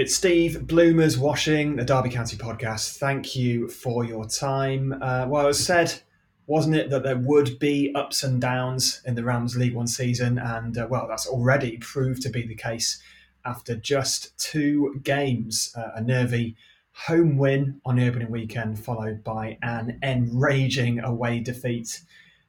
It's Steve Bloomers Washing, the Derby County podcast. Thank you for your time. Uh, well, it said, wasn't it, that there would be ups and downs in the Rams League One season? And, uh, well, that's already proved to be the case after just two games. Uh, a nervy home win on the opening weekend, followed by an enraging away defeat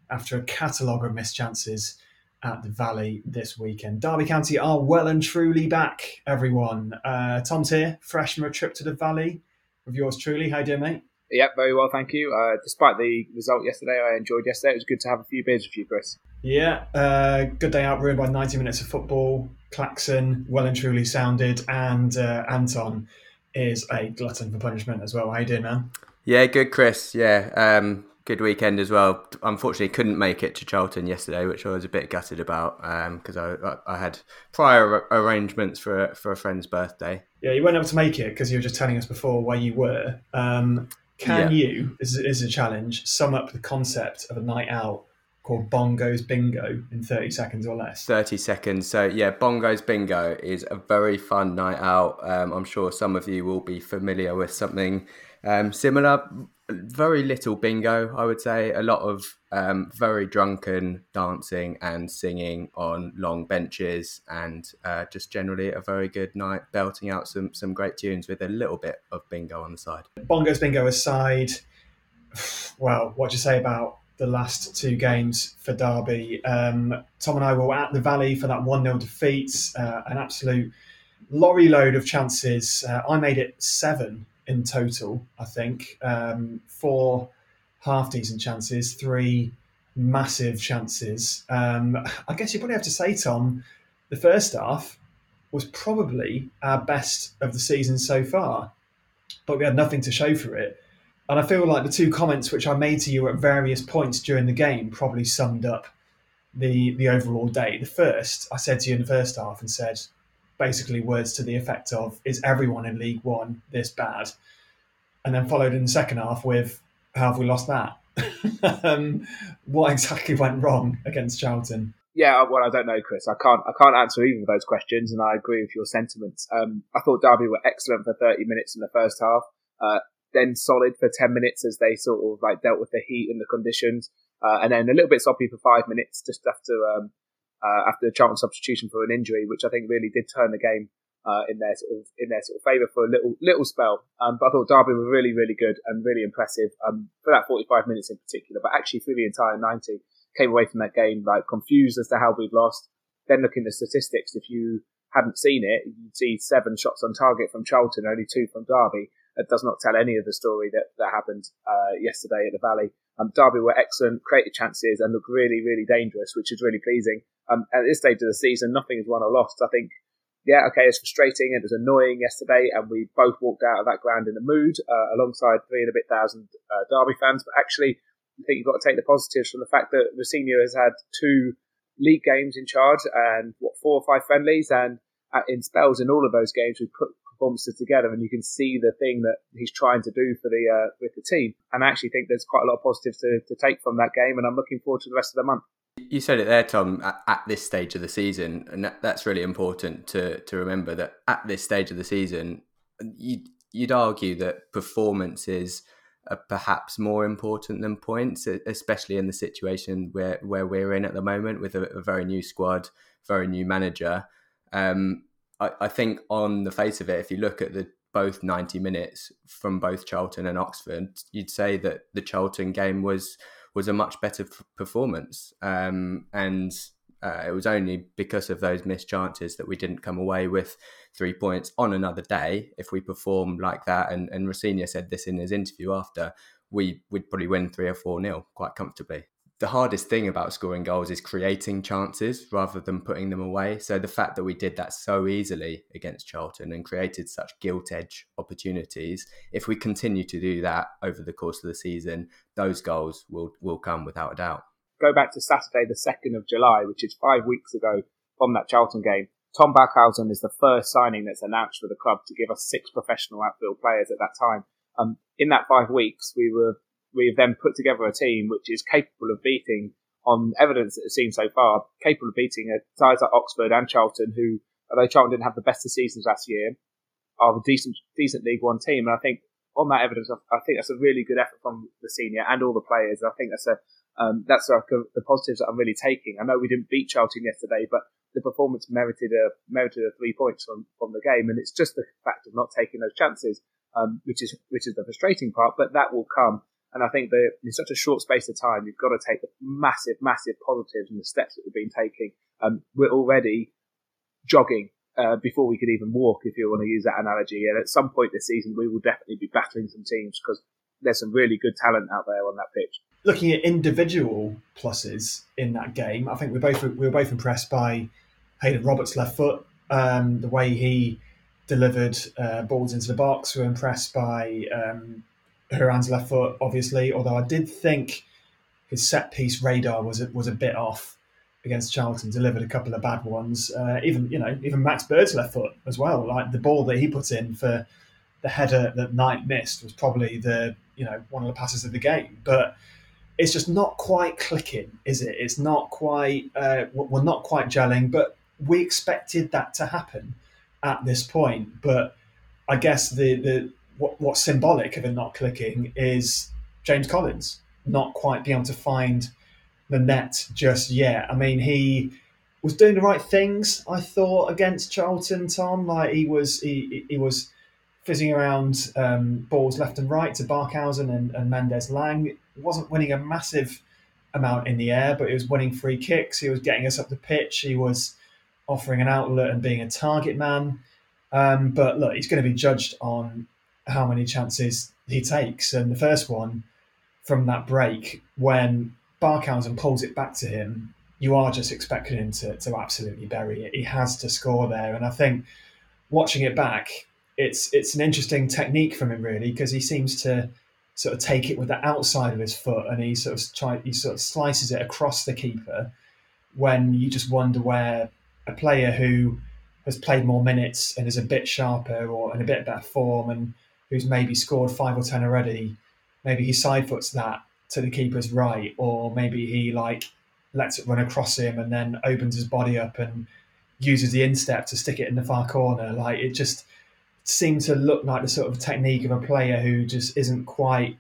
after a catalogue of missed chances at the Valley this weekend. Derby County are well and truly back, everyone. Uh, Tom's here, fresh from a trip to the Valley with yours truly. How you doing, mate? Yep, very well, thank you. Uh, despite the result yesterday, I enjoyed yesterday. It was good to have a few beers with you, Chris. Yeah, uh, good day out, ruined by 90 minutes of football. Claxon, well and truly sounded, and uh, Anton is a glutton for punishment as well. How you doing, man? Yeah, good, Chris. Yeah, um, good weekend as well. Unfortunately, couldn't make it to Charlton yesterday, which I was a bit gutted about because I, I, I had prior arrangements for a, for a friend's birthday. Yeah, you weren't able to make it because you were just telling us before where you were. Um, can Yeah. you, this is, is a challenge, sum up the concept of a night out called Bongos Bingo in 30 seconds or less? 30 seconds. So, yeah, Bongos Bingo is a very fun night out. Um, I'm sure some of you will be familiar with something um, similar. Very little bingo, I would say. A lot of um, very drunken dancing and singing on long benches, and uh, just generally a very good night, belting out some, some great tunes with a little bit of bingo on the side. Bongos Bingo aside, well, what do you say about the last two games for Derby? Um, Tom and I were at the Valley for that 1 0 defeat, uh, an absolute lorry load of chances. Uh, I made it seven in total, I think. Um, four half decent chances, three massive chances. Um, I guess you probably have to say, Tom, the first half was probably our best of the season so far but we had nothing to show for it. And I feel like the two comments which I made to you at various points during the game probably summed up the the overall day. The first, I said to you in the first half and said basically words to the effect of, "Is everyone in League One this bad?" And then followed in the second half with, "How have we lost that?" um, what exactly went wrong against Charlton? Yeah, well, I don't know, Chris. I can't, I can't answer either of those questions, and I agree with your sentiments. Um, I thought Derby were excellent for 30 minutes in the first half, uh, then solid for 10 minutes as they sort of like dealt with the heat and the conditions, uh, and then a little bit soppy for five minutes just after, um, uh, after the Charlton substitution for an injury, which I think really did turn the game uh, in their sort of in their sort of favour for a little little spell. Um, but I thought Derby were really really good and really impressive um, for that 45 minutes in particular, but actually through the entire 90 came away from that game like confused as to how we'd lost. Then looking at the statistics, if you hadn't seen it, you'd see seven shots on target from Charlton, only two from Derby. That does not tell any of the story that, that happened uh, yesterday at the Valley. Um, Derby were excellent, created chances, and looked really, really dangerous, which is really pleasing. Um, at this stage of the season, nothing is won or lost. I think, yeah, okay, it's frustrating and it was annoying yesterday, and we both walked out of that ground in a mood uh, alongside three and a bit thousand uh, Derby fans. But actually, I think you've got to take the positives from the fact that Rosenior has had two league games in charge and what four or five friendlies, and uh, in spells in all of those games we put performances together, and you can see the thing that he's trying to do for the uh, with the team. And I actually think there's quite a lot of positives to, to take from that game, and I'm looking forward to the rest of the month. You said it there, Tom, at, at this stage of the season, and that, that's really important to, to remember that at this stage of the season, you'd, you'd argue that performances are perhaps more important than points, especially in the situation where, where we're in at the moment with a, a very new squad, very new manager. Um, I, I think on the face of it, if you look at the both 90 minutes from both Charlton and Oxford, you'd say that the Charlton game was was a much better f- performance. Um, and uh, it was only because of those missed chances that we didn't come away with three points on another day. If we perform like that, and, and Rosenior said this in his interview after, we would probably win three or four nil quite comfortably. The hardest thing about scoring goals is creating chances rather than putting them away. So the fact that we did that so easily against Charlton and created such gilt edge opportunities, if we continue to do that over the course of the season, those goals will will come without a doubt. Go back to Saturday, the second of July, which is five weeks ago from that Charlton game. Tom Barkhuizen is the first signing that's announced for the club to give us six professional outfield players at that time. Um, in that five weeks, we were we've then put together a team which is capable of beating, on evidence that has seen so far, capable of beating sides like Oxford and Charlton, who, although Charlton didn't have the best of seasons last year, are a decent, decent League One team. And I think on that evidence, I think that's a really good effort from Rosenior and all the players. I think that's a um, that's like a, the positives that I'm really taking. I know we didn't beat Charlton yesterday, but the performance merited a merited a three points from, from the game, and it's just the fact of not taking those chances, um, which is which is the frustrating part. But that will come. And I think that in such a short space of time, you've got to take the massive, massive positives and the steps that we've been taking. Um, we're already jogging uh, before we could even walk, if you want to use that analogy. And at some point this season, we will definitely be battling some teams because there's some really good talent out there on that pitch. Looking at individual pluses in that game, I think we both we were both impressed by Haydon Roberts' left foot, um, the way he delivered uh, balls into the box. We were impressed by um, Hourihane's left foot, obviously. Although I did think his set piece radar was a, was a bit off against Charlton. Delivered a couple of bad ones. Uh, even you know even Max Bird's left foot as well. Like the ball that he put in for the header that Knight missed was probably the you know one of the passes of the game, but. It's just not quite clicking, is it? It's not quite. Uh, we're not quite gelling, but we expected that to happen at this point. But I guess the the what, what's symbolic of it not clicking is James Collins not quite being able to find the net just yet. I mean, he was doing the right things, I thought, against Charlton. Tom, like he was, he he was fizzing around um, balls left and right to Barkhuizen and, and Mendez-Laing. He wasn't winning a massive amount in the air, but he was winning free kicks. He was getting us up the pitch. He was offering an outlet and being a target man. Um, but look, he's going to be judged on how many chances he takes. And the first one from that break, when Barkhuizen pulls it back to him, you are just expecting him to, to absolutely bury it. He has to score there. And I think watching it back, it's it's an interesting technique from him really because he seems to sort of take it with the outside of his foot and he sort of try he sort of slices it across the keeper when you just wonder where a player who has played more minutes and is a bit sharper or in a bit better form and who's maybe scored five or ten already, maybe he side foots that to the keeper's right, or maybe he like lets it run across him and then opens his body up and uses the instep to stick it in the far corner. Like it just seemed to look like the sort of technique of a player who just isn't quite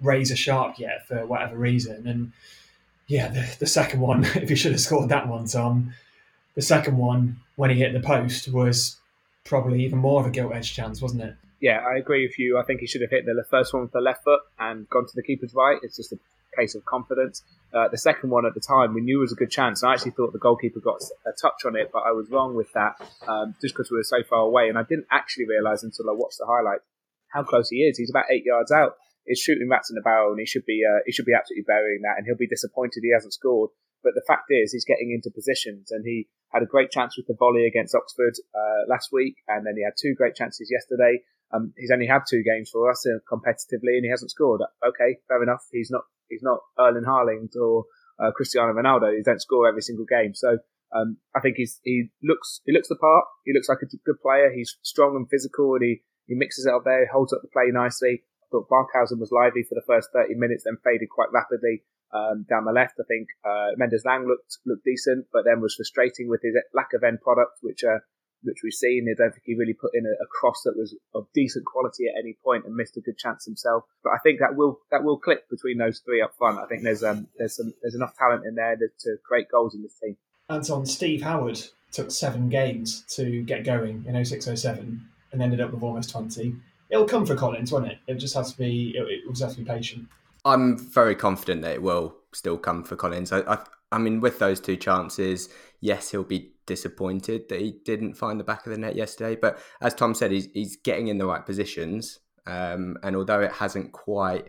razor sharp yet for whatever reason. And yeah, the, the second one, if he should have scored that one, Tom, the second one when he hit the post was probably even more of a gilt edge chance, wasn't it? Yeah, I agree with you. I think he should have hit the first one with the left foot and gone to the keeper's right. It's just a case of confidence. Uh, the second one at the time we knew was a good chance. I actually thought the goalkeeper got a touch on it, but I was wrong with that um, just because we were so far away. And I didn't actually realise until I watched the highlight how close he is. He's about eight yards out. He's shooting rats in the barrel, and he should be uh, he should be absolutely burying that. And he'll be disappointed he hasn't scored. But the fact is, he's getting into positions, and he had a great chance with the volley against Oxford uh, last week, and then he had two great chances yesterday. Um, he's only had two games for us uh, competitively, and he hasn't scored. Okay, fair enough. He's not he's not Erling Haaland or uh, Cristiano Ronaldo. He don't score every single game. So um, I think he's he looks he looks the part. He looks like a good player. He's strong and physical, and he he mixes it up there. He holds up the play nicely. Thought Barkhuizen was lively for the first 30 minutes, then faded quite rapidly um, down the left. I think uh, Mendez-Laing looked looked decent, but then was frustrating with his lack of end product, which uh, which we've seen. I don't think he really put in a, a, cross that was of decent quality at any point and missed a good chance himself. But I think that will that will click between those three up front. I think there's um there's some there's enough talent in there to, to create goals in this team. Anton Steve Howard took seven games to get going in 0607 and ended up with almost 20. It'll come for Collins, won't it? It just has to be it, it just has to be patient. I'm very confident that it will still come for Collins. I, I, I mean, with those two chances, yes, he'll be disappointed that he didn't find the back of the net yesterday. But as Tom said, he's he's getting in the right positions, um, and although it hasn't quite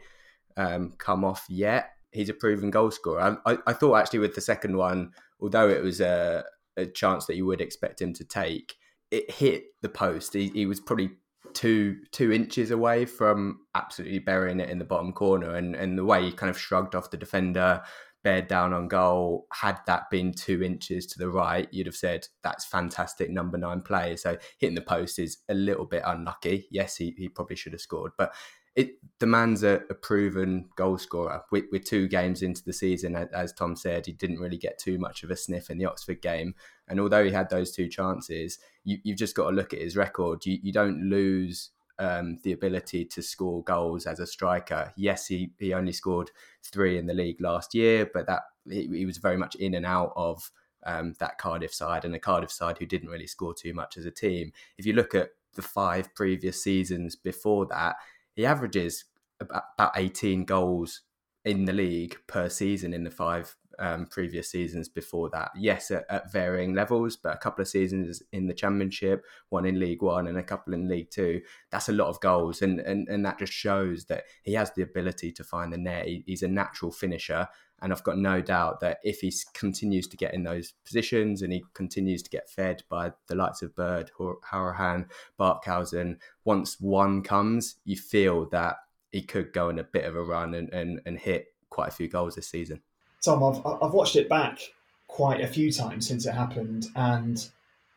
um, come off yet, he's a proven goal scorer. I, I, I thought actually with the second one, although it was a, a chance that you would expect him to take, it hit the post. He, he was probably two two inches away from absolutely burying it in the bottom corner, and and the way he kind of shrugged off the defender, bared down on goal. Had that been two inches to the right, you'd have said that's fantastic number nine play. So hitting the post is a little bit unlucky. Yes, he, he probably should have scored, but it, the man's a, a proven goal scorer. With, with, two games into the season, as Tom said, he didn't really get too much of a sniff in the Oxford game. And although he had those two chances, you, have just got to look at his record. You, you don't lose um, the ability to score goals as a striker. Yes, he, he only scored three in the league last year, but that he, he was very much in and out of um, that Cardiff side and a Cardiff side who didn't really score too much as a team. If you look at the five previous seasons before that, he averages about 18 goals in the league per season in the five um, previous seasons before that. Yes, at, at, varying levels, but a couple of seasons in the Championship, one in League One, and a couple in League Two. That's a lot of goals, and and, and that just shows that he has the ability to find the net. He, he's a natural finisher, and I've got no doubt that if he continues to get in those positions and he continues to get fed by the likes of Bird, Hourihane, Barkhuizen, once one comes, you feel that he could go on a bit of a run and, and, and hit quite a few goals this season. Tom, I've, I've watched it back quite a few times since it happened, and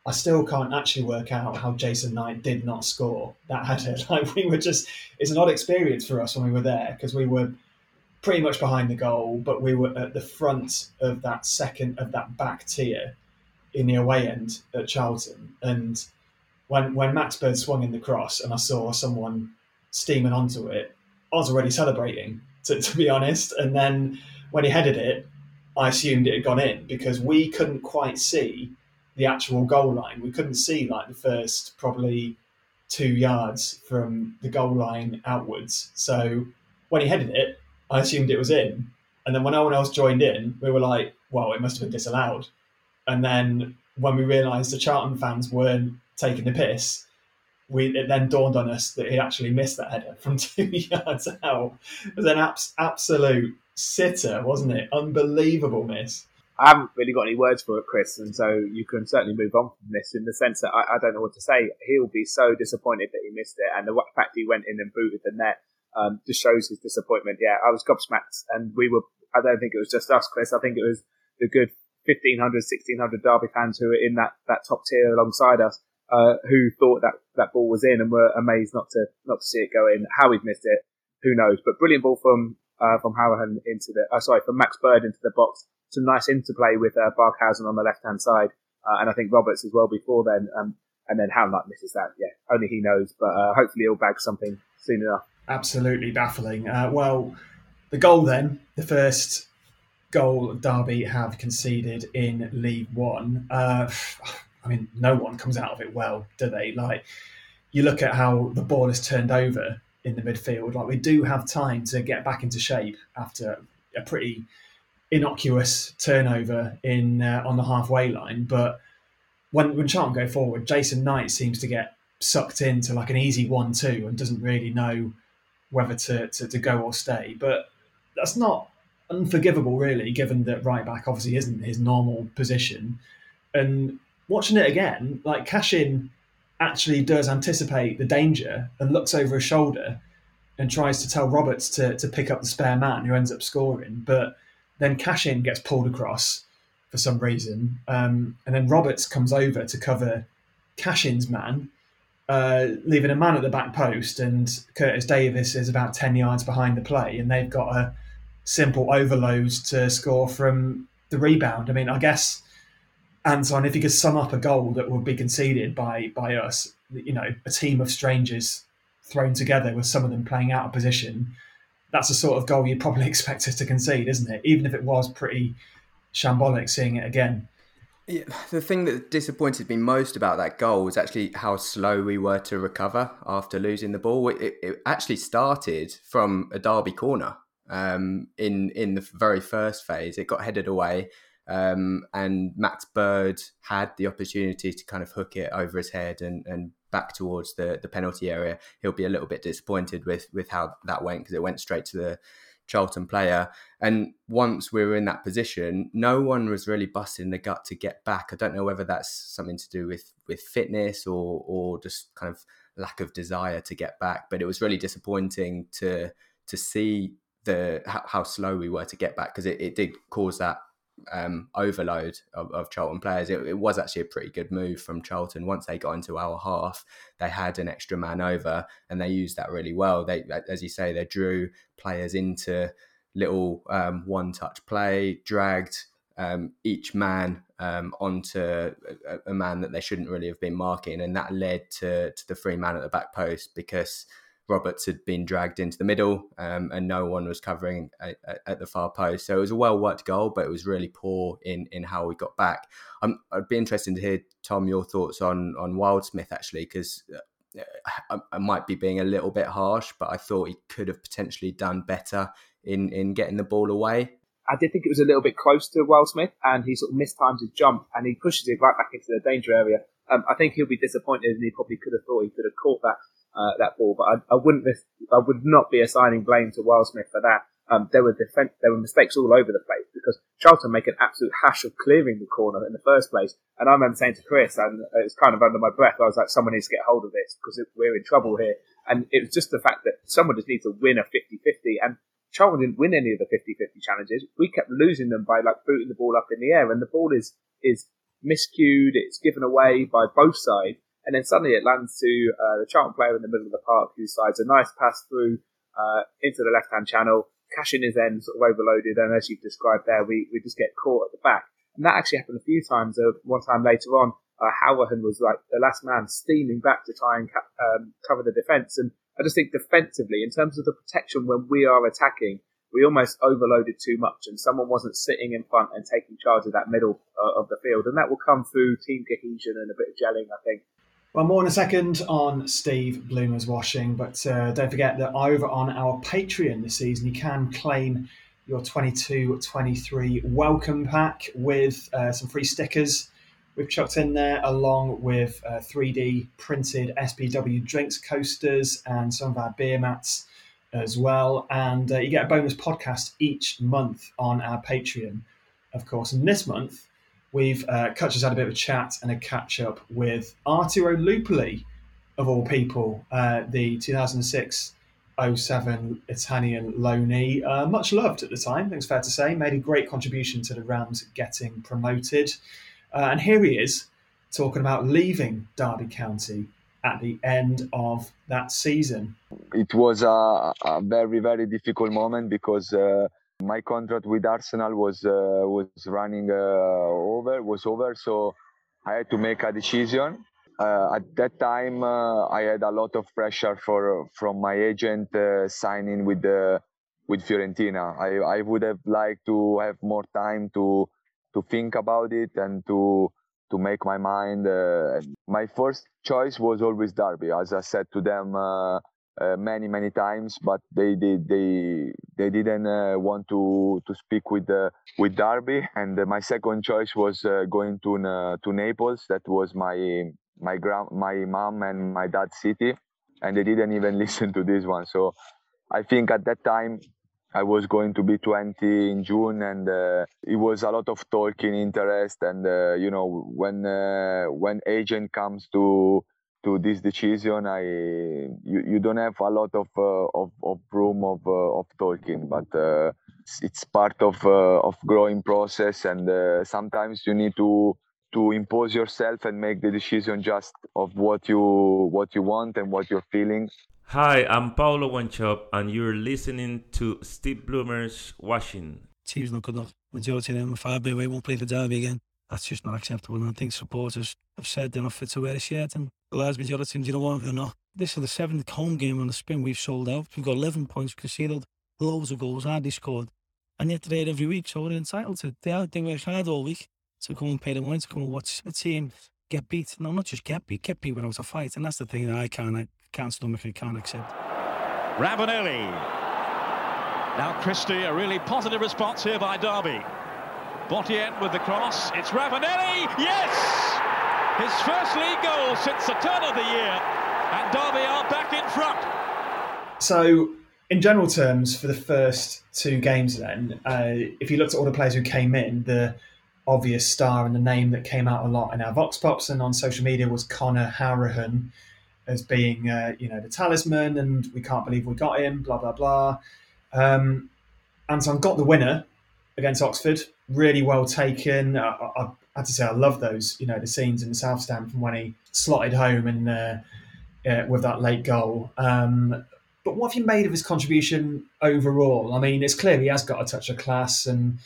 I still can't actually work out how Jason Knight did not score that header. Like we were just, it's an odd experience for us when we were there because we were pretty much behind the goal, but we were at the front of that second of that back tier in the away end at Charlton. And when when Max Bird swung in the cross and I saw someone steaming onto it, I was already celebrating, to, to be honest. And then when he headed it, I assumed it had gone in because we couldn't quite see the actual goal line. We couldn't see like the first probably two yards from the goal line outwards. So when he headed it, I assumed it was in. And then when no one else joined in, we were like, well, it must have been disallowed. And then when we realised the Charlton fans weren't taking the piss, we it then dawned on us that he actually missed that header from two yards out. It was an abs- absolute sitter, wasn't it? Unbelievable miss. I haven't really got any words for it, Chris, and so you can certainly move on from this in the sense that I, I don't know what to say. He'll be so disappointed that he missed it, and the fact he went in and booted the net um, just shows his disappointment. Yeah, I was gobsmacked, and we were. I don't think it was just us, Chris. I think it was the good 1500, 1600 Derby fans who were in that, that top tier alongside us, uh, who thought that that ball was in and were amazed not to not to see it go in. How he'd missed it, who knows? But brilliant ball from uh, from Hourihane into the uh, sorry from Max Bird into the box. Some nice interplay with uh, Barkhuizen on the left hand side, uh, and I think Roberts as well before then. Um, and then Knight misses that, yeah, only he knows. But uh, hopefully he'll bag something soon enough absolutely baffling. Uh, well, the goal then, the first goal Derby have conceded in League One. Uh, I mean, no one comes out of it well, do they? Like, you look at how the ball is turned over in the midfield. Like, we do have time to get back into shape after a pretty innocuous turnover in uh, on the halfway line. But when when Charlton go forward, Jason Knight seems to get sucked into like an easy one-two and doesn't really know whether to, to, to go or stay. But that's not unforgivable, really, given that right back obviously isn't his normal position. And watching it again, like Cashin actually does anticipate the danger and looks over his shoulder and tries to tell Roberts to, to pick up the spare man who ends up scoring. But then Cashin gets pulled across for some reason. Um, and then Roberts comes over to cover Cashin's man uh, leaving a man at the back post, and Curtis Davies is about 10 yards behind the play, and they've got a simple overload to score from the rebound. I mean, I guess, Anton, if you could sum up a goal that would be conceded by, by us, you know, a team of strangers thrown together with some of them playing out of position, that's the sort of goal you'd probably expect us to concede, isn't it? Even if it was pretty shambolic seeing it again. Yeah, the thing that disappointed me most about that goal was actually how slow we were to recover after losing the ball. It, it actually started from a Derby corner um, in in the very first phase. It got headed away, um, and Max Bird had the opportunity to kind of hook it over his head and, and back towards the, the penalty area. He'll be a little bit disappointed with with how that went because it went straight to the Charlton player. And once we were in that position, no one was really busting the gut to get back. I don't know whether that's something to do with with fitness or or just kind of lack of desire to get back. But it was really disappointing to to see the how, how slow we were to get back because it, it did cause that um, overload of, of, Charlton players. It, it, was actually a pretty good move from Charlton. Once they got into our half, they had an extra man over, and they used that really well. They, as you say, they drew players into little um, one-touch play, dragged um, each man um, onto a, a, man that they shouldn't really have been marking, and that led to to the free man at the back post because Roberts had been dragged into the middle um, and no one was covering at, at, the far post. So it was a well worked goal, but it was really poor in, in how we got back. Um, I'd be interested to hear, Tom, your thoughts on, on Wildsmith actually, because uh, I, I, might be being a little bit harsh, but I thought he could have potentially done better in, in getting the ball away. I did think it was a little bit close to Wildsmith, and he sort of mistimes his jump and he pushes it right back into the danger area. Um, I think he'll be disappointed, and he probably could have thought he could have caught that uh, that ball. But I, I wouldn't, I would not be assigning blame to Wildsmith for that. Um, there were defense, there were mistakes all over the place because Charlton make an absolute hash of clearing the corner in the first place. And I remember saying to Chris, and it was kind of under my breath, I was like, someone needs to get hold of this because we're in trouble here. And it was just the fact that someone just needs to win a 50-50. And Charlton didn't win any of the 50-50 challenges. We kept losing them by like booting the ball up in the air and the ball is, is miscued. It's given away by both sides. And then suddenly it lands to uh, the Charlton player in the middle of the park who sides a nice pass through uh, into the left hand channel. Cashin is then sort of overloaded, and as you've described there, we, we just get caught at the back. And that actually happened a few times. Uh, one time later on, uh, Hourihane was like the last man steaming back to try and ca- um, cover the defence. And I just think defensively, in terms of the protection when we are attacking, we almost overloaded too much, and someone wasn't sitting in front and taking charge of that middle uh, of the field. And that will come through team cohesion and a bit of gelling, I think, well, more in a second on Steve Bloomer's washing, but uh, don't forget that over on our Patreon this season, you can claim your 22 23 welcome pack with uh, some free stickers we've chucked in there, along with uh, 3D printed SBW drinks coasters and some of our beer mats as well. And uh, you get a bonus podcast each month on our Patreon, of course. And this month, we've uh, just had a bit of a chat and a catch up with Arturo Lupoli, of all people, uh, the 2006 07 Italian loanee. Uh, much loved at the time, I think it's fair to say. Made a great contribution to the Rams getting promoted. Uh, and here he is talking about leaving Derby County at the end of that season. It was a, a very, very difficult moment because uh, my contract with Arsenal was uh, was running uh, over was over, so I had to make a decision. Uh, at that time, I had a lot of pressure for from my agent signing with the with Fiorentina. I, I would have liked to have more time to to think about it and to to make my mind. Uh, my first choice was always Derby, as I said to them uh, many many times, but they they they, they didn't uh, want to to speak with uh, with Derby. And uh, my second choice was uh, going to to Naples. That was my my grand my mom and my dad city, and they didn't even listen to this one. So I think at that time I was going to be 20 in June, and uh, it was a lot of talking, interest, and uh, you know when uh, when agent comes to to this decision i you, you don't have a lot of uh, of, of room of uh, of talking but uh, it's, it's, part of uh, of growing process and uh, sometimes you need to to impose yourself and make the decision just of what you what you want and what you're feeling. Hi i'm Paulo Wanchope, and you're listening to steve bloomer's washing. Teams not good enough majority of them far away won't play the derby again that's just not acceptable. And I think supporters have said they're not fit to wear a shirt. And the large majority of teams, you know what, they're not. This is the seventh home game on the spin we've sold out. We've got 11 points conceded, loads of goals, hardly scored. And yet they're every week, so we're entitled to. They, are, they work hard all week to come and pay the money, to come and watch a team get beat. No, not just get beat, get beat without a fight. And that's the thing that I can't, I can't stomach, I can't accept. Ravanelli. Now Christie, a really positive response here by Derby. Boertien with the cross. It's Ravanelli. Yes! His first league goal since the turn of the year. And Derby are back in front. So in general terms, for the first two games, then, uh, if you looked at all the players who came in, the obvious star and the name that came out a lot in our Vox Pops and on social media was Conor Hourihane as being, uh, you know, the talisman, and we can't believe we got him, blah, blah, blah. Um, Anton got the winner against Oxford, really well taken. I, I, I, had to say, I love those, you know, the scenes in the South Stand from when he slotted home and uh, uh, with that late goal. Um, but what have you made of his contribution overall? I mean, it's clear he has got a touch of class, and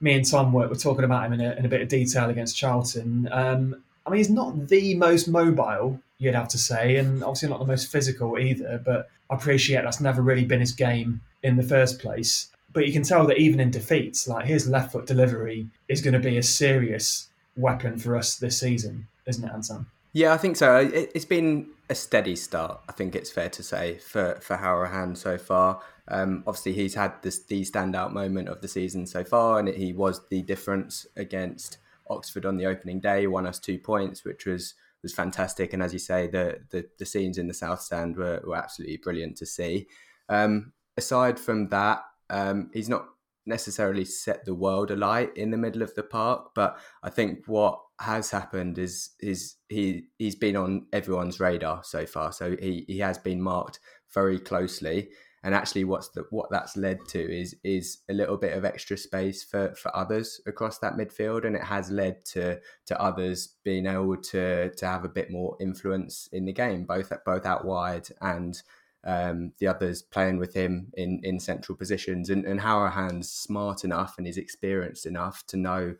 me and Tom were, were talking about him in a, in a bit of detail against Charlton. Um, I mean, he's not the most mobile, you'd have to say, and obviously not the most physical either, but I appreciate that's never really been his game in the first place. But you can tell that even in defeats, like his left foot delivery is going to be a serious weapon for us this season, isn't it, Anton? Yeah, I think so. It, has been a steady start. I think it's fair to say for for Hourihane so far. Um, obviously, he's had this the standout moment of the season so far, and he was the difference against Oxford on the opening day. Won us two points, which was was fantastic. And as you say, the the, the scenes in the South Stand were, were absolutely brilliant to see. Um, aside from that, um, he's not necessarily set the world alight in the middle of the park, but I think what has happened is is he he's been on everyone's radar so far. So he he has been marked very closely. And actually, what's the, what that's led to is is a little bit of extra space for, for others across that midfield, and it has led to to others being able to to have a bit more influence in the game, both both out wide and um, the others playing with him in, in central positions. And, and Hourihane's smart enough and is experienced enough to know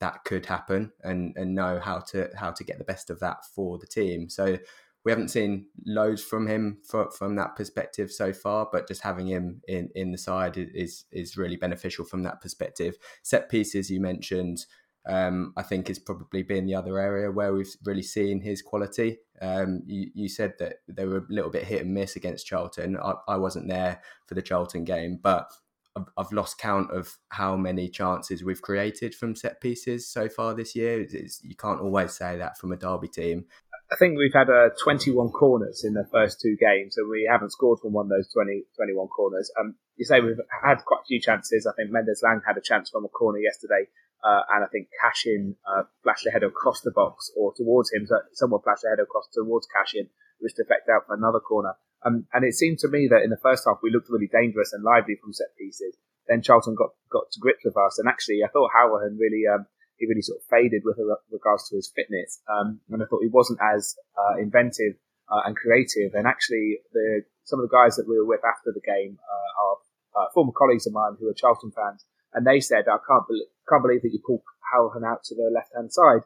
that could happen and, and know how to how to get the best of that for the team. So we haven't seen loads from him for, from that perspective so far, but just having him in, in the side is is really beneficial from that perspective. Set pieces you mentioned, um, I think has probably been the other area where we've really seen his quality. Um, you, you, said that they were a little bit hit and miss against Charlton. I, I wasn't there for the Charlton game, but I've, I've, lost count of how many chances we've created from set pieces so far this year. It's, you can't always say that from a Derby team. I think we've had uh, 21 corners in the first two games, and we haven't scored from one of those 20, 21 corners. Um, you say we've had quite a few chances. I think Mendez-Laing had a chance from a corner yesterday. Uh, and I think Cashin uh, flashed ahead across the box or towards him. So someone flashed ahead across towards Cashin, which deflected out for another corner. Um, and it seemed to me that in the first half we looked really dangerous and lively from set pieces. Then Charlton got got to grips with us, and actually I thought Hourihane really um, he really sort of faded with regards to his fitness, um, and I thought he wasn't as uh, inventive uh, and creative. And actually, the some of the guys that we were with after the game uh, are uh, former colleagues of mine who are Charlton fans, and they said, "I can't believe can't believe that you pulled Hourihane out to the left hand side,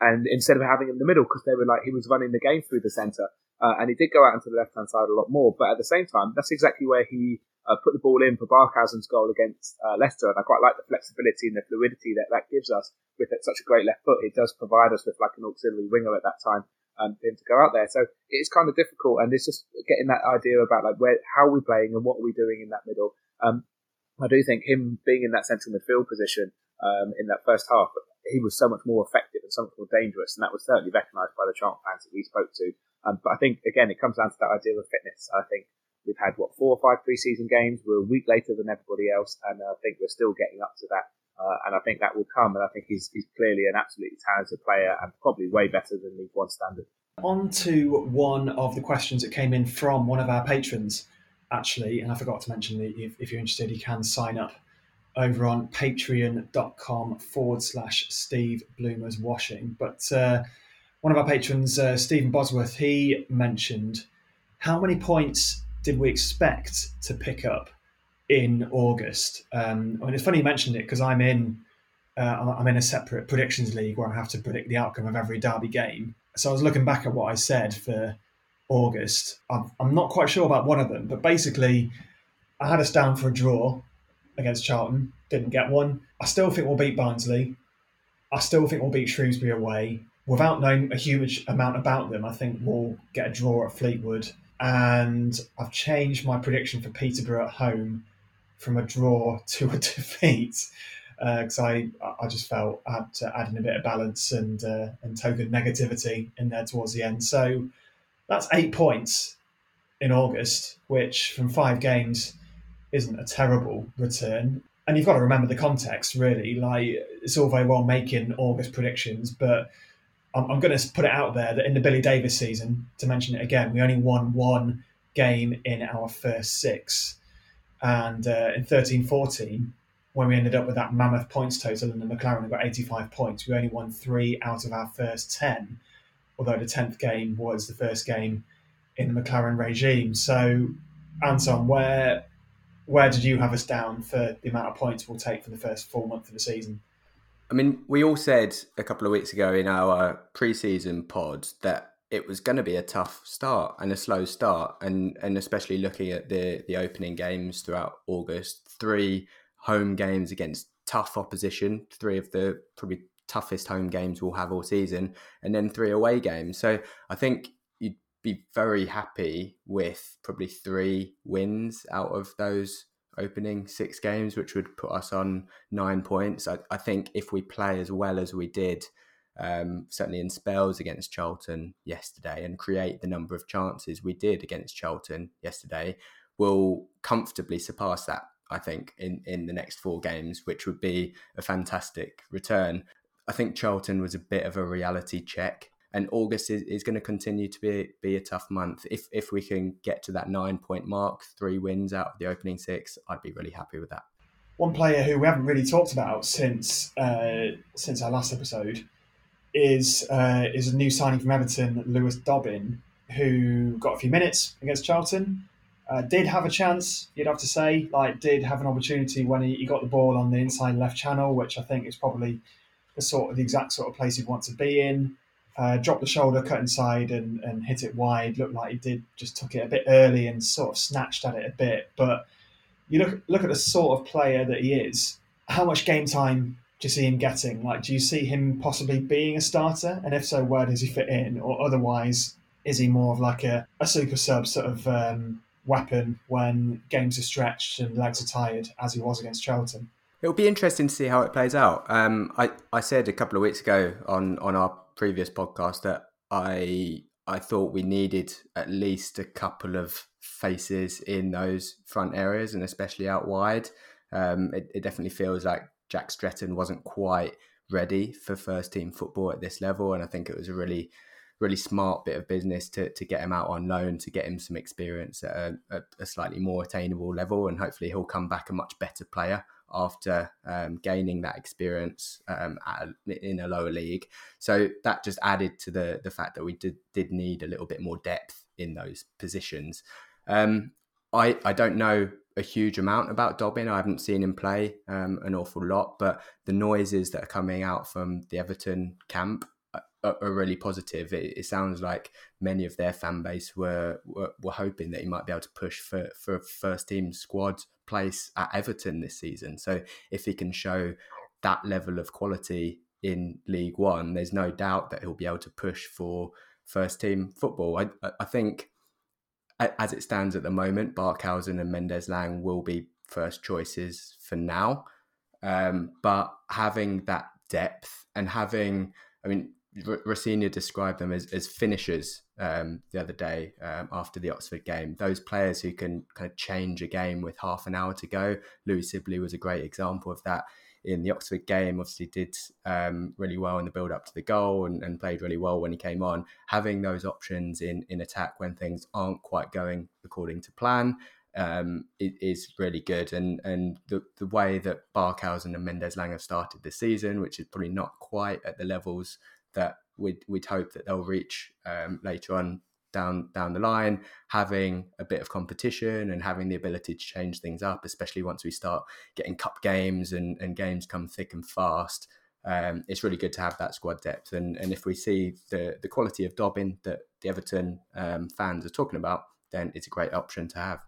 and instead of having him in the middle, because they were like he was running the game through the centre, uh, and he did go out into the left hand side a lot more. But at the same time, that's exactly where he uh, put the ball in for Barkhuizen's goal against uh, Leicester, and I quite like the flexibility and the fluidity that that gives us with such a great left foot. It does provide us with like an auxiliary winger at that time. Um, for him to go out there, so it's kind of difficult, and it's just getting that idea about like where, how are we playing, and what are we doing in that middle. Um, I do think him being in that central midfield position um, in that first half, he was so much more effective and so much more dangerous, and that was certainly recognised by the Charlton fans that we spoke to. Um, but I think again, it comes down to that idea of fitness. I think we've had what four or five preseason games. We're a week later than everybody else, and I think we're still getting up to that. Uh, and I think that will come. And I think he's, he's clearly an absolutely talented player and probably way better than League One standard. On to one of the questions that came in from one of our patrons, actually. And I forgot to mention that if, if you're interested, you can sign up over on patreon.com forward slash Steve Bloomers Washing. But uh, one of our patrons, uh, Stephen Bosworth, he mentioned how many points did we expect to pick up in August? Um, I mean, it's funny you mentioned it because I'm in. Uh, I'm in a separate predictions league where I have to predict the outcome of every derby game. So I was looking back at what I said for August. I'm, I'm not quite sure about one of them, but basically, I had us down for a draw against Charlton, didn't get one. I still think we'll beat Barnsley. I still think we'll beat Shrewsbury away. Without knowing a huge amount about them, I think we'll get a draw at Fleetwood. And I've changed my prediction for Peterborough at home from a draw to a defeat because uh, I I just felt I had to add in a bit of balance and uh, and token negativity in there towards the end. So that's eight points in August, which from five games isn't a terrible return. And you've got to remember the context, really. Like, it's all very well making August predictions, but I'm, I'm going to put it out there that in the Billy Davies season, to mention it again, we only won one game in our first six. And uh, in 13 14, when we ended up with that mammoth points total and the McClaren got 85 points, we only won three out of our first 10, although the 10th game was the first game in the McClaren regime. So, Anton, where where did you have us down for the amount of points we'll take for the first four months of the season? I mean, we all said a couple of weeks ago in our pre-season pod that it was going to be a tough start and a slow start, and and especially looking at the the opening games throughout August, three home games against tough opposition, three of the probably toughest home games we'll have all season, and then three away games. So I think you'd be very happy with probably three wins out of those opening six games, which would put us on nine points. I, I think if we play as well as we did, um, certainly in spells against Charlton yesterday, and create the number of chances we did against Charlton yesterday, we'll comfortably surpass that I think, in, in the next four games, which would be a fantastic return. I think Charlton was a bit of a reality check. And August is, is going to continue to be be a tough month. If if we can get to that nine point mark, three wins out of the opening six, I'd be really happy with that. One player who we haven't really talked about since uh, since our last episode is uh, is a new signing from Everton, Lewis Dobbin, who got a few minutes against Charlton. Uh, did have a chance, you'd have to say. Like, did have an opportunity when he, he got the ball on the inside left channel, which I think is probably the sort of the exact sort of place he'd want to be in. Uh, dropped the shoulder, cut inside, and, and hit it wide. Looked like he did just took it a bit early and sort of snatched at it a bit. But you look look at the sort of player that he is. How much game time do you see him getting? Like, do you see him possibly being a starter? And if so, where does he fit in? Or otherwise, is he more of like a, a super sub sort of um, weapon when games are stretched and legs are tired, as he was against Charlton. It'll be interesting to see how it plays out. Um, I, I said a couple of weeks ago on, on our previous podcast that I I thought we needed at least a couple of faces in those front areas and especially out wide. Um, it, it, definitely feels like Jack Stretton wasn't quite ready for first team football at this level, and I think it was a really really smart bit of business to, to get him out on loan to get him some experience at a, a slightly more attainable level and hopefully he'll come back a much better player after um, gaining that experience um, in a lower league so that just added to the the fact that we did did need a little bit more depth in those positions um, I, I don't know a huge amount about Dobbin. I haven't seen him play um, an awful lot, but the noises that are coming out from the Everton camp are, are really positive. It, it, sounds like many of their fan base were, were, were hoping that he might be able to push for for first team squad place at Everton this season. So if he can show that level of quality in League One, there's no doubt that he'll be able to push for first team football. I I think as it stands at the moment, Barkhuizen and Mendez-Laing will be first choices for now. Um, but having that depth and having, I mean, Rosenior described them as, as finishers um, the other day um, after the Oxford game. Those players who can kind of change a game with half an hour to go. Louie Sibley was a great example of that in the Oxford game. Obviously, did um, really well in the build up to the goal and, and, played really well when he came on. Having those options in in attack when things aren't quite going according to plan. Um, is really good, and and the the way that Barkhuizen and Mendez-Laing have started the season, which is probably not quite at the levels that we'd, we'd hope that they'll reach um, later on down down the line, having a bit of competition and having the ability to change things up, especially once we start getting cup games and, and games come thick and fast. Um, it's really good to have that squad depth, and and if we see the the quality of Dobbin that the Everton um, fans are talking about, then it's a great option to have.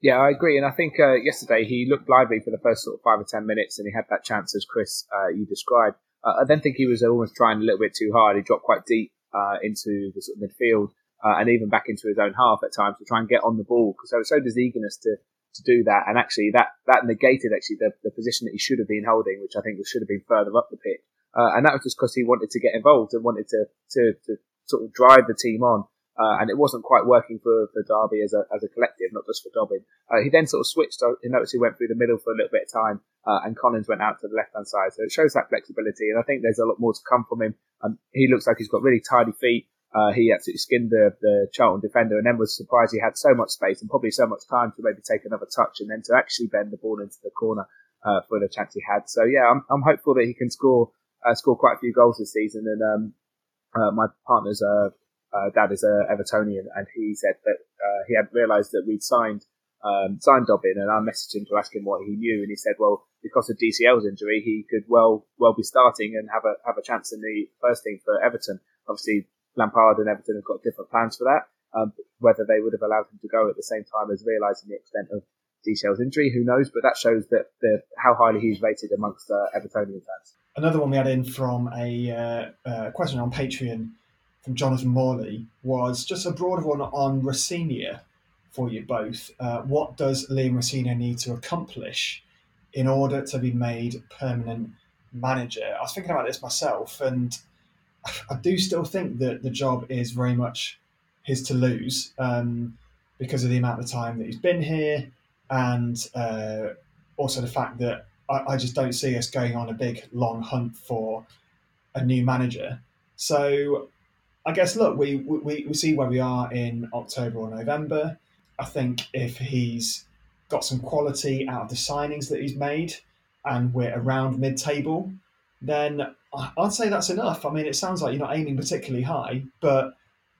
Yeah, I agree, and I think uh, yesterday he looked lively for the first sort of five or ten minutes, and he had that chance as Chris uh, you described. Uh, I then think he was almost trying a little bit too hard. He dropped quite deep uh, into the sort of midfield uh, and even back into his own half at times to try and get on the ball because there was so his eagerness to to do that. And actually, that that negated actually the, the position that he should have been holding, which I think should have been further up the pitch. Uh, and that was just because he wanted to get involved and wanted to, to to sort of drive the team on. Uh, and it wasn't quite working for, for Derby as a, as a collective, not just for Dobbin. Uh, he then sort of switched. He noticed he went through the middle for a little bit of time, uh, and Collins went out to the left hand side. So it shows that flexibility, and I think there's a lot more to come from him. Um, he looks like he's got really tidy feet. Uh, he absolutely skinned the, the Charlton defender, and then was surprised he had so much space and probably so much time to maybe take another touch, and then to actually bend the ball into the corner uh, for the chance he had. So yeah, I'm, I'm hopeful that he can score score quite a few goals this season, and um, my partner's uh, dad is a Evertonian, and he said that uh, he hadn't realised that we'd signed um, signed Dobbin, and I messaged him to ask him what he knew, and he said, well, because of DCL's injury, he could well well be starting and have a have a chance in the first team for Everton. Obviously, Lampard and Everton have got different plans for that. Um, whether they would have allowed him to go at the same time as realising the extent of DCL's injury, who knows? But that shows that the, how highly he's rated amongst uh, Evertonian fans. Another one we had in from a uh, uh, question on Patreon from Jonathan Morley was just a broader one on Rosenior for you both. Uh, what does Liam Rosenior need to accomplish in order to be made permanent manager? I was thinking about this myself, and I do still think that the job is very much his to lose um, because of the amount of time that he's been here, and uh, also the fact that I, I just don't see us going on a big long hunt for a new manager. So I guess look, we, we we see where we are in October or November. I think if he's got some quality out of the signings that he's made, and we're around mid-table, then I'd say that's enough. I mean, it sounds like you're not aiming particularly high, but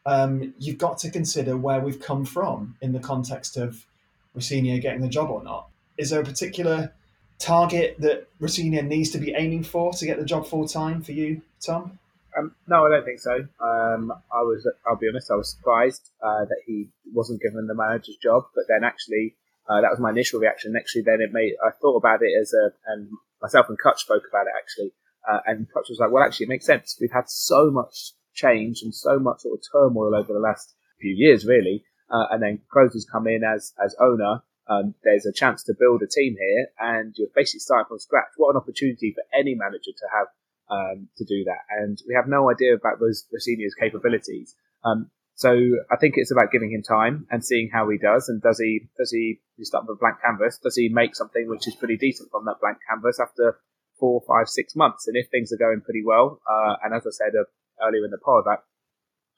um, you've got to consider where we've come from in the context of Rosenior getting the job or not. Is there a particular target that Rosenior needs to be aiming for to get the job full time for you, Tom? Um, no, I don't think so. Um, I was, I'll be honest, I was surprised uh, that he wasn't given the manager's job. But then actually, uh, that was my initial reaction. Actually, then it made I thought about it as a, and myself and Kutch spoke about it actually, uh, and Kutch was like, well, actually, it makes sense. We've had so much change and so much sort of turmoil over the last few years, really. Uh, and then Clowes come in as as owner. Um, there's a chance to build a team here, and you're basically starting from scratch. What an opportunity for any manager to have um, to do that. And we have no idea about those Rosenior's capabilities. Um, so I think it's about giving him time and seeing how he does. And does he does he, he start with a blank canvas? Does he make something which is pretty decent from that blank canvas after four, five, six months? And if things are going pretty well, uh, and as I said uh, earlier in the pod, that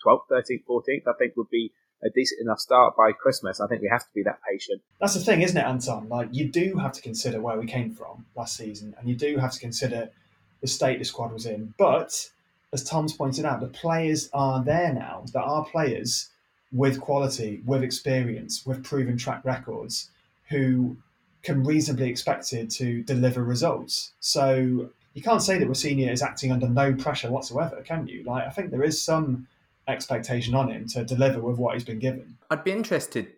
12th, 13th, 14th, I think would be a decent enough start by Christmas. I think we have to be that patient. That's the thing, isn't it, Anton? Like you do have to consider where we came from last season, and you do have to consider the state the squad was in. But as Tom's pointed out, the players are there now. There are players with quality, with experience, with proven track records who can reasonably expected to deliver results. So you can't say that Rosenior is acting under no pressure whatsoever, can you? Like I think there is some expectation on him to deliver with what he's been given. I'd be interested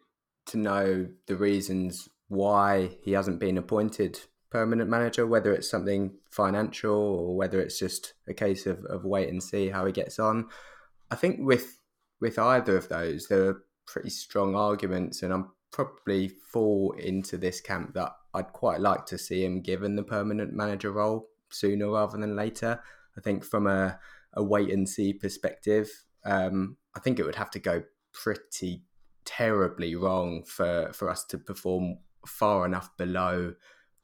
to know the reasons why he hasn't been appointed permanent manager, whether it's something financial or whether it's just a case of, of wait and see how he gets on. I think with with either of those, there are pretty strong arguments, and I'm probably fall into this camp that I'd quite like to see him given the permanent manager role sooner rather than later. I think from a, a wait and see perspective, um, I think it would have to go pretty terribly wrong for, for us to perform far enough below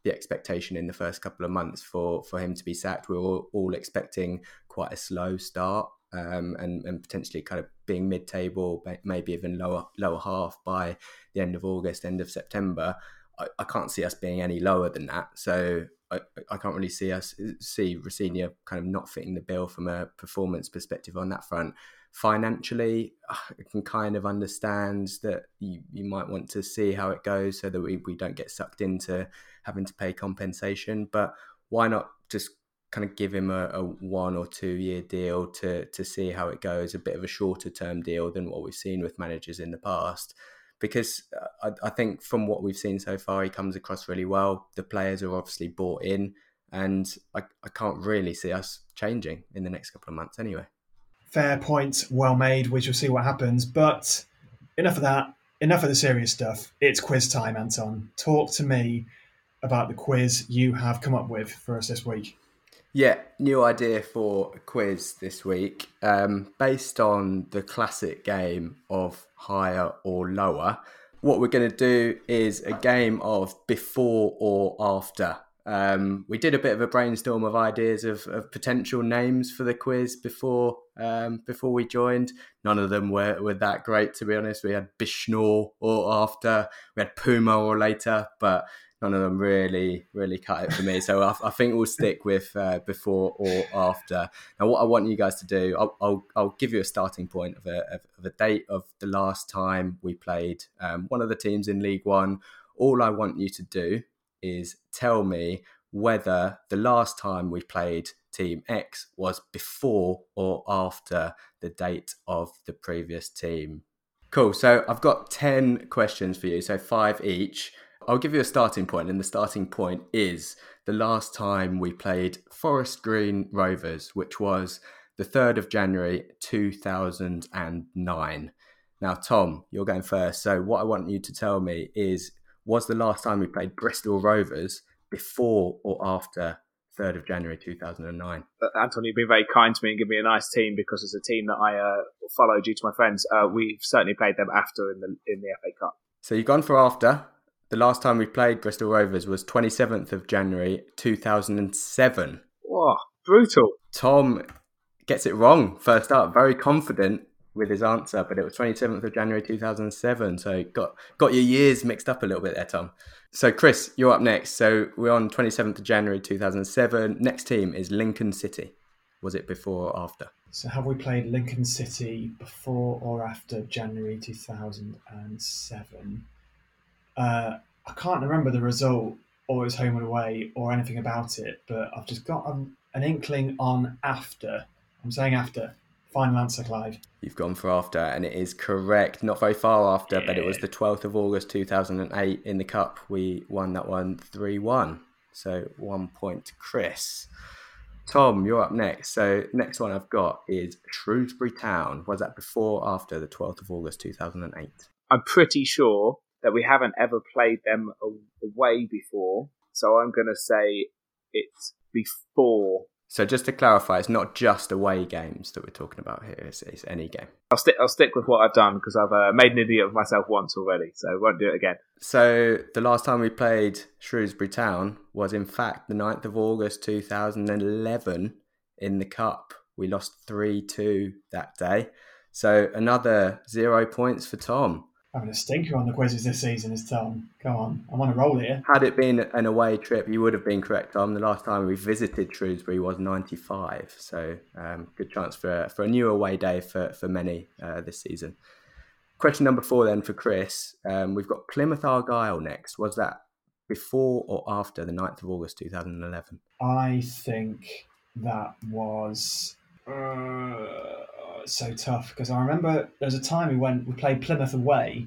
the expectation in the first couple of months for for him to be sacked. We were all, all expecting quite a slow start um, and and potentially kind of being mid table, maybe even lower lower half by the end of August, end of September. I, I can't see us being any lower than that. So I, I can't really see us see Rosenior kind of not fitting the bill from a performance perspective on that front financially, I can kind of understand that you, you might want to see how it goes so that we, we don't get sucked into having to pay compensation. But why not just kind of give him a, a one or two year deal to to see how it goes, a bit of a shorter term deal than what we've seen with managers in the past. Because uh, I, I think from what we've seen so far, he comes across really well. The players are obviously bought in, and I, I can't really see us changing in the next couple of months anyway fair point, well made. We shall see what happens. But enough of that. Enough of the serious stuff. It's quiz time, Anton. Talk to me about the quiz you have come up with for us this week. Yeah, new idea for a quiz this week. Um, based on the classic game of higher or lower, what we're going to do is a game of before or after. Um, we did a bit of a brainstorm of ideas of, of potential names for the quiz before um, before we joined. None of them were, were that great, to be honest. We had Bishnor or after, we had Puma or later, but none of them really really cut it for me. So I, I think we'll stick with uh, before or after. Now, what I want you guys to do, I'll I'll, I'll give you a starting point of a, of, a date of the last time we played um, one of the teams in League One. All I want you to do is tell me whether the last time we played Team X was before or after the date of the previous team. Cool. So I've got 10 questions for you, so five each. I'll give you a starting point, and the starting point is the last time we played Forest Green Rovers, which was the 3rd of January 2009. Now, Tom, you're going first. So, what I want you to tell me is was the last time we played Bristol Rovers before or after 3rd of January 2009? Anton, you've been very kind to me and given me a nice team because it's a team that I uh, follow due to my friends. Uh, we've certainly played them after in the in the FA Cup. So you've gone for after. The last time we played Bristol Rovers was 27th of January 2007. Whoa, brutal. Tom gets it wrong first up. Very confident with his answer, but it was 27th of January 2007. So got got your years mixed up a little bit there, Tom. So Chris, you're up next. So we're on 27th of January 2007. Next team is Lincoln City. Was it before or after? So have we played Lincoln City before or after January 2007? Uh, I can't remember the result or its home and away or anything about it, but I've just got an, an inkling on after. I'm saying after. Final answer, Clive. You've gone for after, and it is correct. Not very far after, yeah. but it was the 12th of August 2008 in the Cup. We won that one 3 1. So one point to Chris. Tom, you're up next. So next one I've got is Shrewsbury Town. Was that before or after the 12th of August 2008? I'm pretty sure that we haven't ever played them away before. So I'm going to say it's before so just to clarify, it's not just away games that we're talking about here. It's, it's any game. I'll stick. I'll stick with what I've done because I've uh, made an idiot of myself once already, so I won't do it again. So the last time we played Shrewsbury Town was in fact the 9th of August 2011 in the cup. We lost three two that day. So another zero points for Tom having a stinker on the quizzes this season is Tom. Come on, I'm on a roll here. Had it been an away trip, you would have been correct, Tom. The last time we visited Shrewsbury was 95. So um, good chance for, for a new away day for, for many uh, this season. Question number four then for Chris. Um, we've got Plymouth Argyle next. Was that before or after the 9th of August 2011? I think that was... Uh so tough because I remember there was a time we went, we played Plymouth away,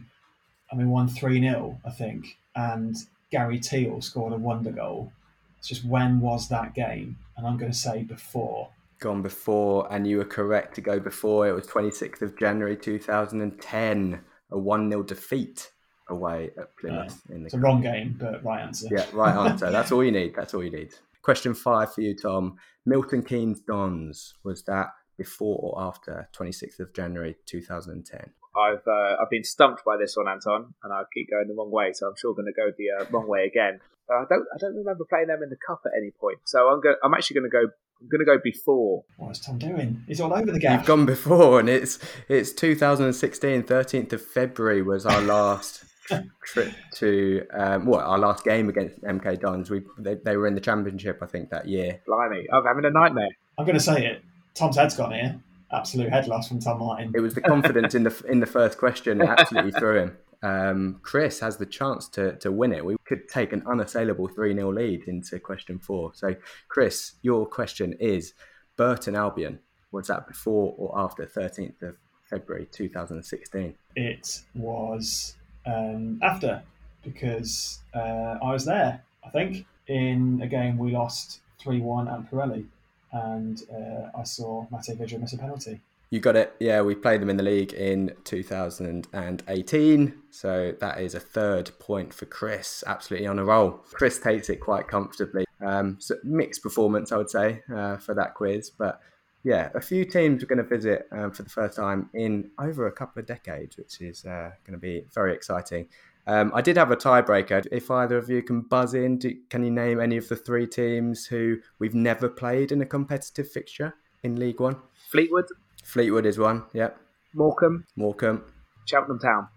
and we won three 0 I think, and Gary Teale scored a wonder goal. It's just when was that game? And I'm going to say before. Gone before, and you were correct to go before. It was 26th of January 2010, a 1 0 defeat away at Plymouth. Uh, in the it's a wrong game, but right answer. Yeah, right answer. That's all you need. That's all you need. Question five for you, Tom. Milton Keynes Dons. Was that before or after 26th of January 2010? I've uh, I've been stumped by this one, Anton, and I keep going the wrong way, so I'm sure going to go the uh, wrong way again. Uh, I don't I don't remember playing them in the cup at any point, so I'm going I'm actually going to go I'm going to go before. What's Tom doing? He's all over the game. You've gone before, and it's it's 2016, 13th of February was our last trip to um, what our last game against MK Dons. We they, they were in the championship, I think, that year. Blimey, I'm having a nightmare. I'm going to say it. Tom's head's gone here. Absolute head loss from Tom Martin. It was the confidence in the in the first question that absolutely threw him. Um, Chris has the chance to to win it. We could take an unassailable 3 0 lead into question four. So, Chris, your question is Burton Albion. Was that before or after 13th of February 2016? It was um, after because uh, I was there, I think, in a game we lost 3 1 at Pirelli and uh, I saw Matej Vydra miss a penalty. You got it. Yeah, we played them in the league in 2018. So that is a third point for Chris. Absolutely on a roll. Chris takes it quite comfortably. Um, so mixed performance, I would say, uh, for that quiz. But yeah, a few teams we're going to visit um, for the first time in over a couple of decades, which is uh, going to be very exciting. Um, I did have a tiebreaker. If either of you can buzz in, do, can you name any of the three teams who we've never played in a competitive fixture in League One? Fleetwood. Fleetwood is one. Yep. Morecambe. Morecambe. Cheltenham Town.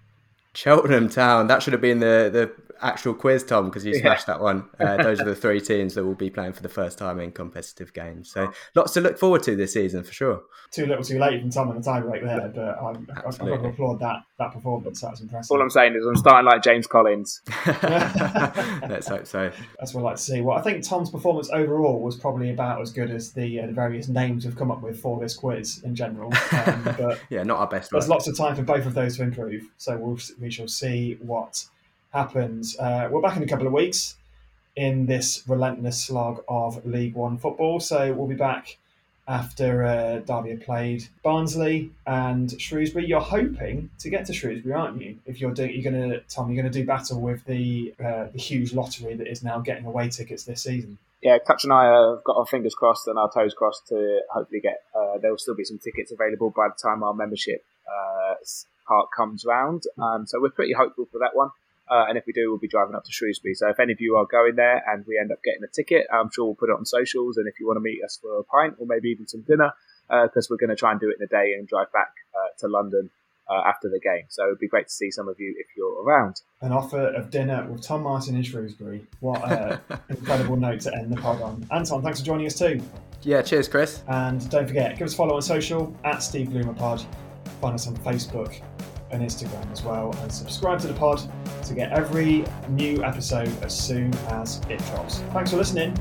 Cheltenham Town. That should have been the, the actual quiz, Tom, because you smashed yeah. that one. Uh, those are the three teams that will be playing for the first time in competitive games. So lots to look forward to this season for sure. Too little, too late from Tom on the tiebreak there, but I'm, I've got to applaud that that performance. That was impressive. All I'm saying is I'm starting like James Collins. Let's hope so. That's what I like to see. Well, I think Tom's performance overall was probably about as good as the, uh, the various names we've come up with for this quiz in general. Um, but yeah, not our best. There's work. lots of time for both of those to improve, so we'll, we shall see what happens. Uh, we're back in a couple of weeks in this relentless slog of League One football. So we'll be back after uh, Derby have played Barnsley and Shrewsbury. You're hoping to get to Shrewsbury, aren't you? If you're doing, you're going to Tom, you're going to do battle with the uh, the huge lottery that is now getting away tickets this season. Yeah, Clutch and I have got our fingers crossed and our toes crossed to hopefully get. Uh, there will still be some tickets available by the time our membership uh, part comes round. Um, so we're pretty hopeful for that one. Uh, and if we do, we'll be driving up to Shrewsbury. So if any of you are going there and we end up getting a ticket, I'm sure we'll put it on socials. And if you want to meet us for a pint or maybe even some dinner, because uh, we're going to try and do it in a day and drive back uh, to London uh, after the game. So it'd be great to see some of you if you're around. An offer of dinner with Tom Martin in Shrewsbury. What an incredible note to end the pod on. Anton, thanks for joining us too. Yeah, cheers, Chris. And don't forget, give us a follow on social at Steve Bloomer Pod. Find us on Facebook and Instagram as well. And subscribe to the pod to get every new episode as soon as it drops. Thanks for listening.